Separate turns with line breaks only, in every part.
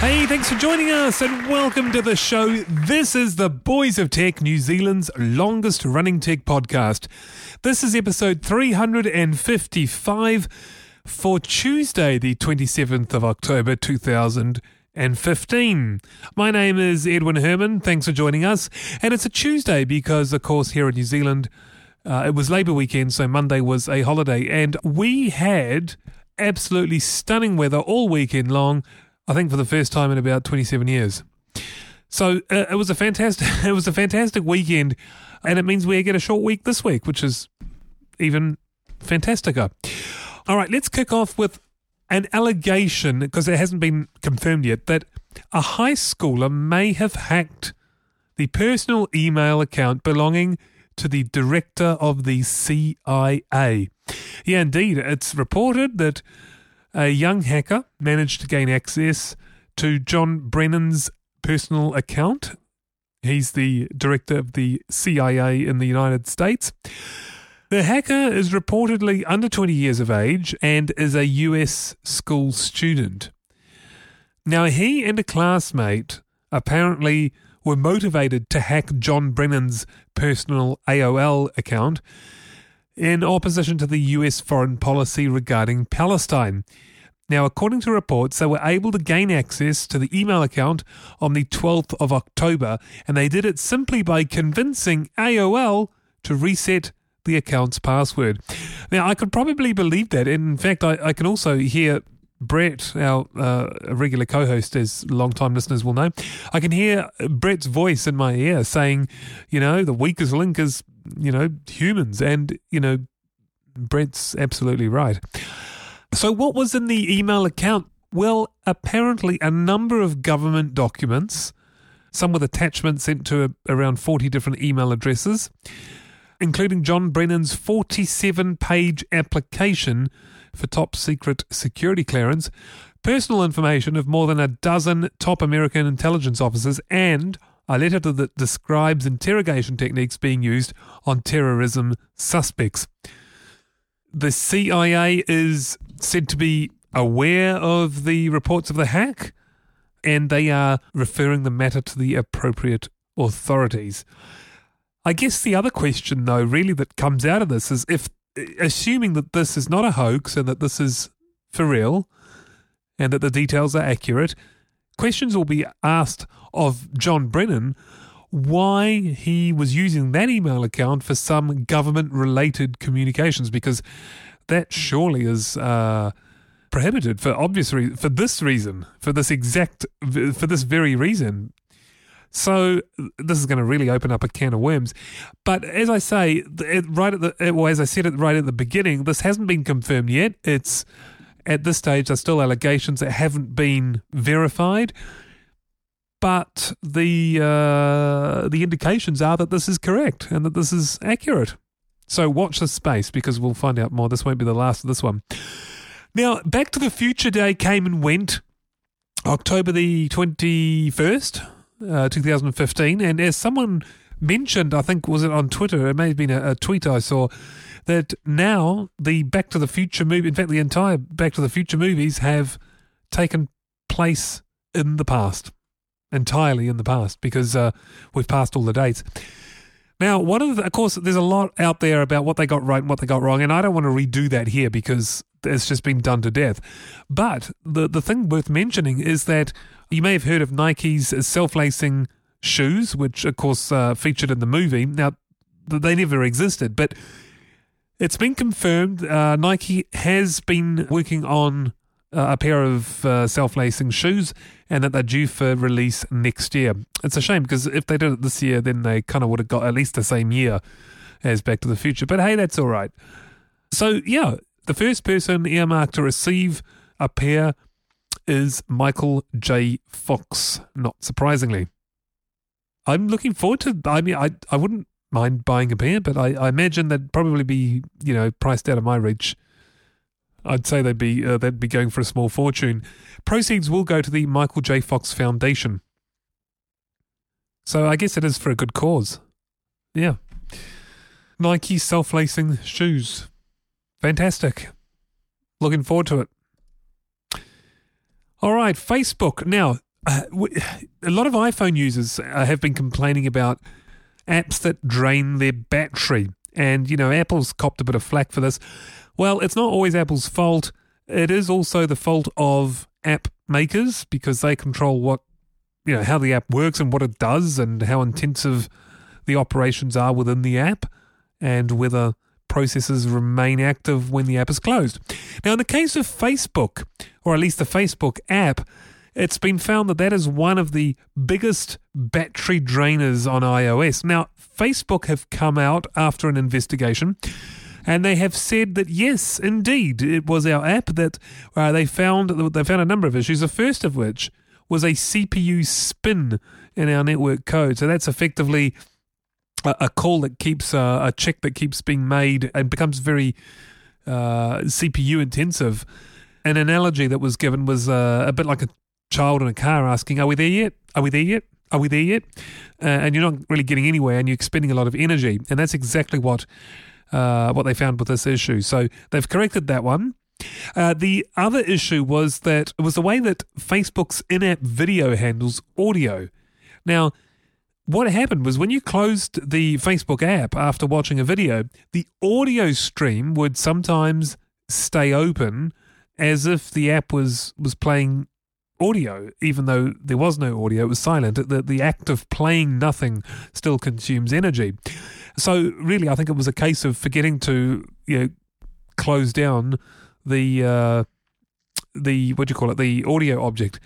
Hey, thanks for joining us and welcome to the show. This is the Boys of Tech, New Zealand's longest running tech podcast. This is episode 355 for Tuesday, the 27th of October 2015. My name is Edwin Herman. Thanks for joining us. And it's a Tuesday because, of course, here in New Zealand, uh, it was Labour weekend, so Monday was a holiday. And we had absolutely stunning weather all weekend long. I think for the first time in about 27 years. So uh, it was a fantastic it was a fantastic weekend and it means we get a short week this week, which is even fantasticer. All right, let's kick off with an allegation because it hasn't been confirmed yet that a high schooler may have hacked the personal email account belonging to the director of the CIA. Yeah, indeed, it's reported that a young hacker managed to gain access to John Brennan's personal account. He's the director of the CIA in the United States. The hacker is reportedly under 20 years of age and is a US school student. Now, he and a classmate apparently were motivated to hack John Brennan's personal AOL account in opposition to the US foreign policy regarding Palestine. Now, according to reports, they were able to gain access to the email account on the 12th of October, and they did it simply by convincing AOL to reset the account's password. Now, I could probably believe that. In fact, I, I can also hear Brett, our uh, regular co host, as long-time listeners will know, I can hear Brett's voice in my ear saying, you know, the weakest link is you know, humans. And, you know, Brett's absolutely right. So, what was in the email account? Well, apparently, a number of government documents, some with attachments sent to a, around 40 different email addresses, including John Brennan's 47 page application for top secret security clearance, personal information of more than a dozen top American intelligence officers, and a letter that describes interrogation techniques being used on terrorism suspects. The CIA is said to be aware of the reports of the hack and they are referring the matter to the appropriate authorities. I guess the other question, though, really that comes out of this is if, assuming that this is not a hoax and that this is for real and that the details are accurate, questions will be asked of John Brennan why he was using that email account for some government related communications because that surely is uh, prohibited for obvious re- for this reason for this exact for this very reason so this is going to really open up a can of worms. But as I say, it, right at the well, as I said it right at the beginning, this hasn't been confirmed yet. It's at this stage, there's still allegations that haven't been verified. But the uh, the indications are that this is correct and that this is accurate. So watch this space because we'll find out more. This won't be the last of this one. Now, Back to the Future Day came and went October the 21st, uh, 2015. And as someone mentioned, I think, was it on Twitter? It may have been a, a tweet I saw that now the Back to the Future movie, in fact, the entire Back to the Future movies have taken place in the past, entirely in the past, because uh, we've passed all the dates. Now, one of the, of course, there's a lot out there about what they got right and what they got wrong, and I don't want to redo that here because it's just been done to death. But the the thing worth mentioning is that you may have heard of Nike's self-lacing shoes, which of course uh, featured in the movie. Now, they never existed, but it's been confirmed uh, Nike has been working on uh, a pair of uh, self lacing shoes and that they're due for release next year. It's a shame because if they did it this year, then they kind of would have got at least the same year as Back to the Future. But hey, that's all right. So, yeah, the first person earmarked to receive a pair is Michael J. Fox, not surprisingly. I'm looking forward to. I mean, I I wouldn't mind buying a pair, but I, I imagine they'd probably be you know priced out of my reach. I'd say they'd be uh, they'd be going for a small fortune. Proceeds will go to the Michael J. Fox Foundation. So I guess it is for a good cause. Yeah. Nike self lacing shoes. Fantastic. Looking forward to it. All right, Facebook. Now, uh, a lot of iPhone users uh, have been complaining about apps that drain their battery. And, you know, Apple's copped a bit of flack for this. Well, it's not always Apple's fault. It is also the fault of app makers because they control what, you know, how the app works and what it does and how intensive the operations are within the app and whether processes remain active when the app is closed. Now, in the case of Facebook, or at least the Facebook app, it's been found that that is one of the biggest battery drainers on iOS. Now, Facebook have come out after an investigation and they have said that yes, indeed, it was our app that uh, they found they found a number of issues. The first of which was a CPU spin in our network code. So that's effectively a, a call that keeps uh, a check that keeps being made and becomes very uh, CPU intensive. An analogy that was given was uh, a bit like a child in a car asking, "Are we there yet? Are we there yet? Are we there yet?" Uh, and you're not really getting anywhere, and you're expending a lot of energy. And that's exactly what uh, what they found with this issue. So they've corrected that one. Uh, the other issue was that it was the way that Facebook's in-app video handles audio. Now, what happened was when you closed the Facebook app after watching a video, the audio stream would sometimes stay open as if the app was was playing audio, even though there was no audio, it was silent. The, the act of playing nothing still consumes energy. So, really, I think it was a case of forgetting to you know, close down the, uh, the what do you call it, the audio object.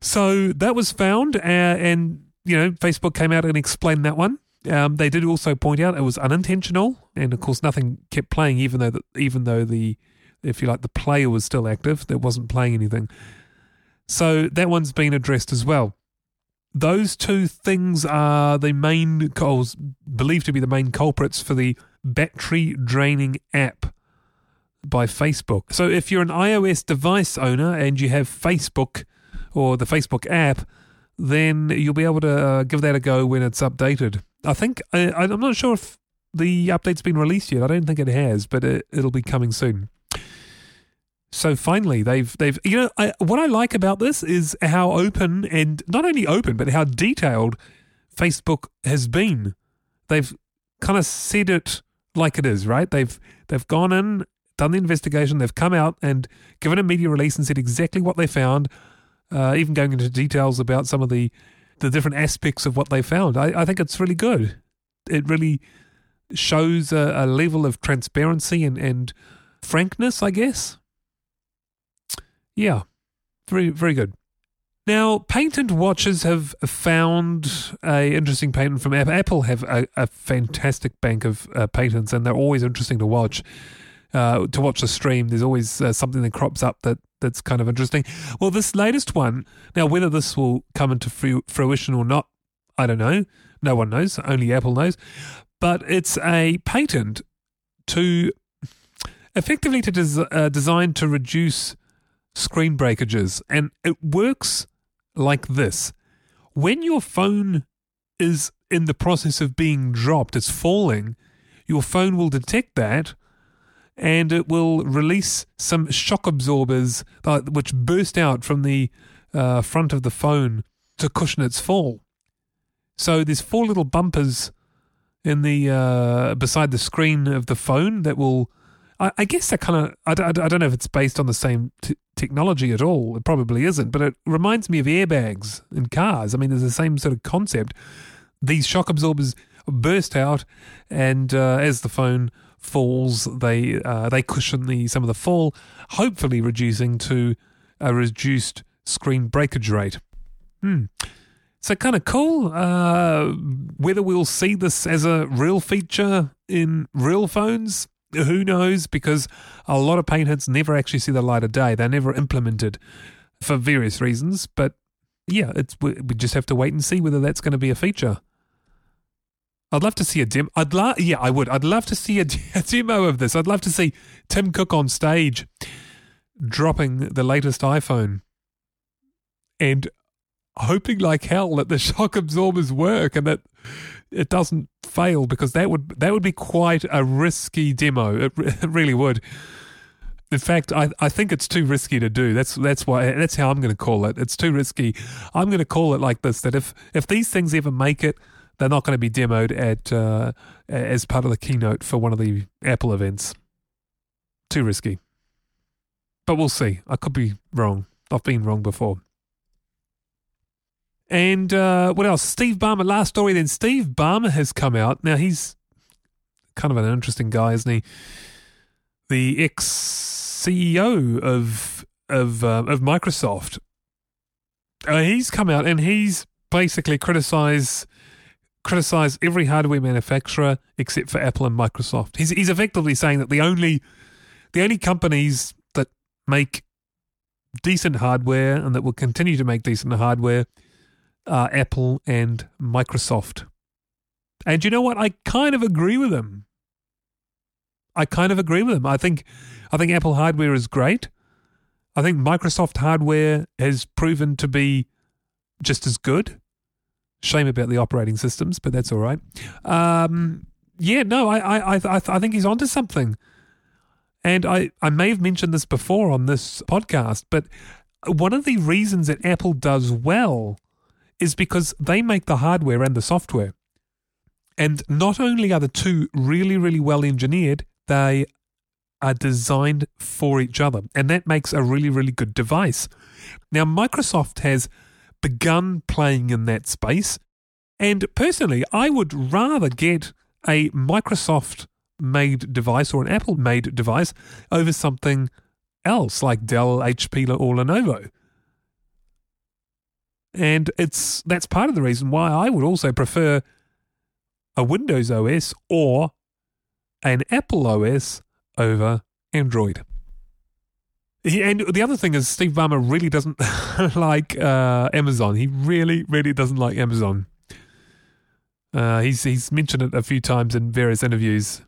So that was found, uh, and you know, Facebook came out and explained that one. Um, they did also point out it was unintentional, and of course, nothing kept playing, even though the, even though the if you like, the player was still active, that wasn't playing anything. So that one's been addressed as well. Those two things are the main, believed to be the main culprits for the battery draining app by Facebook. So if you're an iOS device owner and you have Facebook or the Facebook app, then you'll be able to uh, give that a go when it's updated. I think, I, I'm not sure if the update's been released yet. I don't think it has, but it, it'll be coming soon. So finally, they've they've you know I, what I like about this is how open and not only open but how detailed Facebook has been. They've kind of said it like it is, right? They've they've gone in, done the investigation, they've come out and given a media release and said exactly what they found, uh, even going into details about some of the the different aspects of what they found. I, I think it's really good. It really shows a, a level of transparency and, and frankness, I guess. Yeah, very very good. Now, patent watchers have found a interesting patent from Apple. Apple have a, a fantastic bank of uh, patents, and they're always interesting to watch. Uh, to watch the stream, there's always uh, something that crops up that that's kind of interesting. Well, this latest one, now whether this will come into fruition or not, I don't know. No one knows. Only Apple knows. But it's a patent to effectively to des- uh, designed to reduce screen breakages. And it works like this when your phone is in the process of being dropped, it's falling, your phone will detect that and it will release some shock absorbers which burst out from the uh, front of the phone to cushion its fall. So there's four little bumpers in the uh, beside the screen of the phone that will I, I guess that kind of, I, I, I, don't know if it's based on the same t- technology at all. It probably isn't, but it reminds me of airbags in cars. I mean, there's the same sort of concept. These shock absorbers burst out, and uh, as the phone falls, they uh, they cushion the some of the fall, hopefully reducing to a reduced screen breakage rate. Hmm. So kind of cool. Uh, whether we'll see this as a real feature in real phones, Who knows? Because a lot of paint never actually see the light of day. They're never implemented for various reasons. But yeah, it's we just have to wait and see whether that's going to be a feature. I'd love to see a demo. I'd love, yeah, I would. I'd love to see a, a demo of this. I'd love to see Tim Cook on stage dropping the latest iPhone and hoping like hell that the shock absorbers work and that it doesn't fail because that would that would be quite a risky demo. It, it really would. In fact, I, I think it's too risky to do. That's that's why that's how I'm going to call it. It's too risky. I'm going to call it like this: that if if these things ever make it, they're not going to be demoed at uh, as part of the keynote for one of the Apple events. Too risky. But we'll see. I could be wrong. I've been wrong before. And uh, what else? Steve Ballmer, last story then. Steve Ballmer has come out. Now, he's kind of an interesting guy, isn't he? The ex CEO of, of, uh, of Microsoft. Uh, he's come out and he's basically criticized criticized every hardware manufacturer except for Apple and Microsoft. He's he's effectively saying that the only the only companies that make decent hardware and that will continue to make decent hardware uh, Apple and Microsoft. And you know what? I kind of agree with them. I kind of agree with them. I think I think Apple hardware is great. I think Microsoft hardware has proven to be just as good. Shame about the operating systems, but that's all right. Um, yeah, no, I, I, I, I think he's onto something. And I, I may have mentioned this before on this podcast, but one of the reasons that Apple does well is because they make the hardware and the software. And not only are the two really, really well engineered, they are designed for each other. And that makes a really, really good device. Now, Microsoft has begun playing in that space. And personally, I would rather get a Microsoft made device or an Apple made device over something else like Dell, HP, or Lenovo. And it's that's part of the reason why I would also prefer a Windows OS or an Apple OS over Android. and the other thing is, Steve Ballmer really doesn't like uh, Amazon. He really, really doesn't like Amazon. Uh, he's he's mentioned it a few times in various interviews.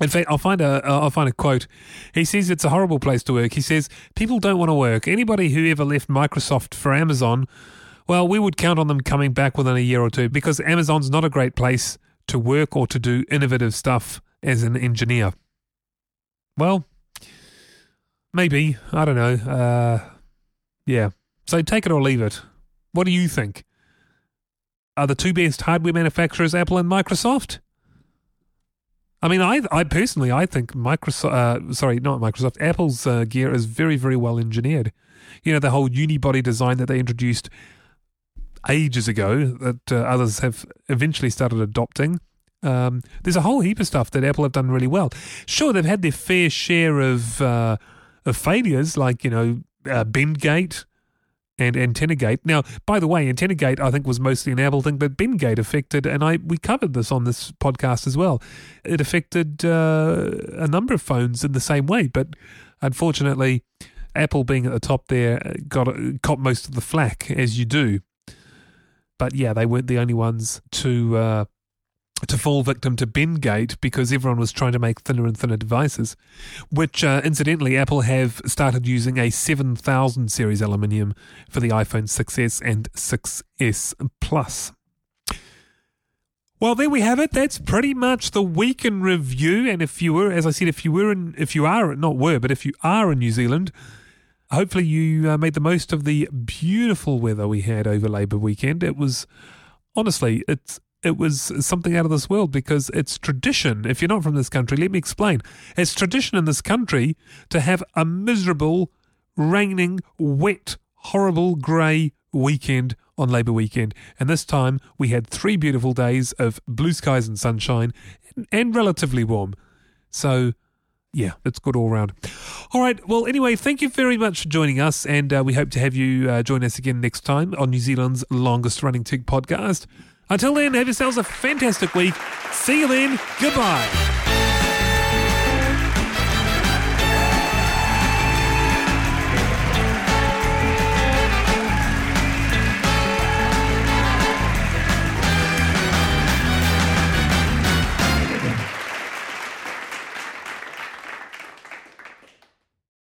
In fact, I'll find a I'll find a quote. He says it's a horrible place to work. He says people don't want to work. Anybody who ever left Microsoft for Amazon, well, we would count on them coming back within a year or two because Amazon's not a great place to work or to do innovative stuff as an engineer. Well, maybe I don't know. Uh, yeah. So take it or leave it. What do you think? Are the two best hardware manufacturers Apple and Microsoft? I mean, I I personally I think Microsoft, uh, sorry, not Microsoft, Apple's uh, gear is very very well engineered. You know, the whole unibody design that they introduced ages ago that uh, others have eventually started adopting. Um, there's a whole heap of stuff that Apple have done really well. Sure, they've had their fair share of uh, of failures, like you know, uh, Bendgate and AntennaGate. Now, by the way, AntennaGate I think was mostly an Apple thing, but Bendgate affected, and I we covered this on this podcast as well. It affected uh, a number of phones in the same way, but unfortunately, Apple being at the top there got caught most of the flack as you do. But yeah, they weren't the only ones to uh, to fall victim to Bendgate because everyone was trying to make thinner and thinner devices, which uh, incidentally Apple have started using a 7000 series aluminium for the iPhone 6s and 6s Plus. Well, there we have it. That's pretty much the week in review. And if you were, as I said, if you were in, if you are, not were, but if you are in New Zealand, hopefully you uh, made the most of the beautiful weather we had over Labour weekend. It was, honestly, it's it was something out of this world because it's tradition. If you're not from this country, let me explain. It's tradition in this country to have a miserable, raining, wet, horrible, grey weekend on Labour weekend. And this time we had three beautiful days of blue skies and sunshine and, and relatively warm. So, yeah, it's good all round. All right. Well, anyway, thank you very much for joining us. And uh, we hope to have you uh, join us again next time on New Zealand's longest running tech podcast. Until then, have yourselves a fantastic week. See you then. Goodbye.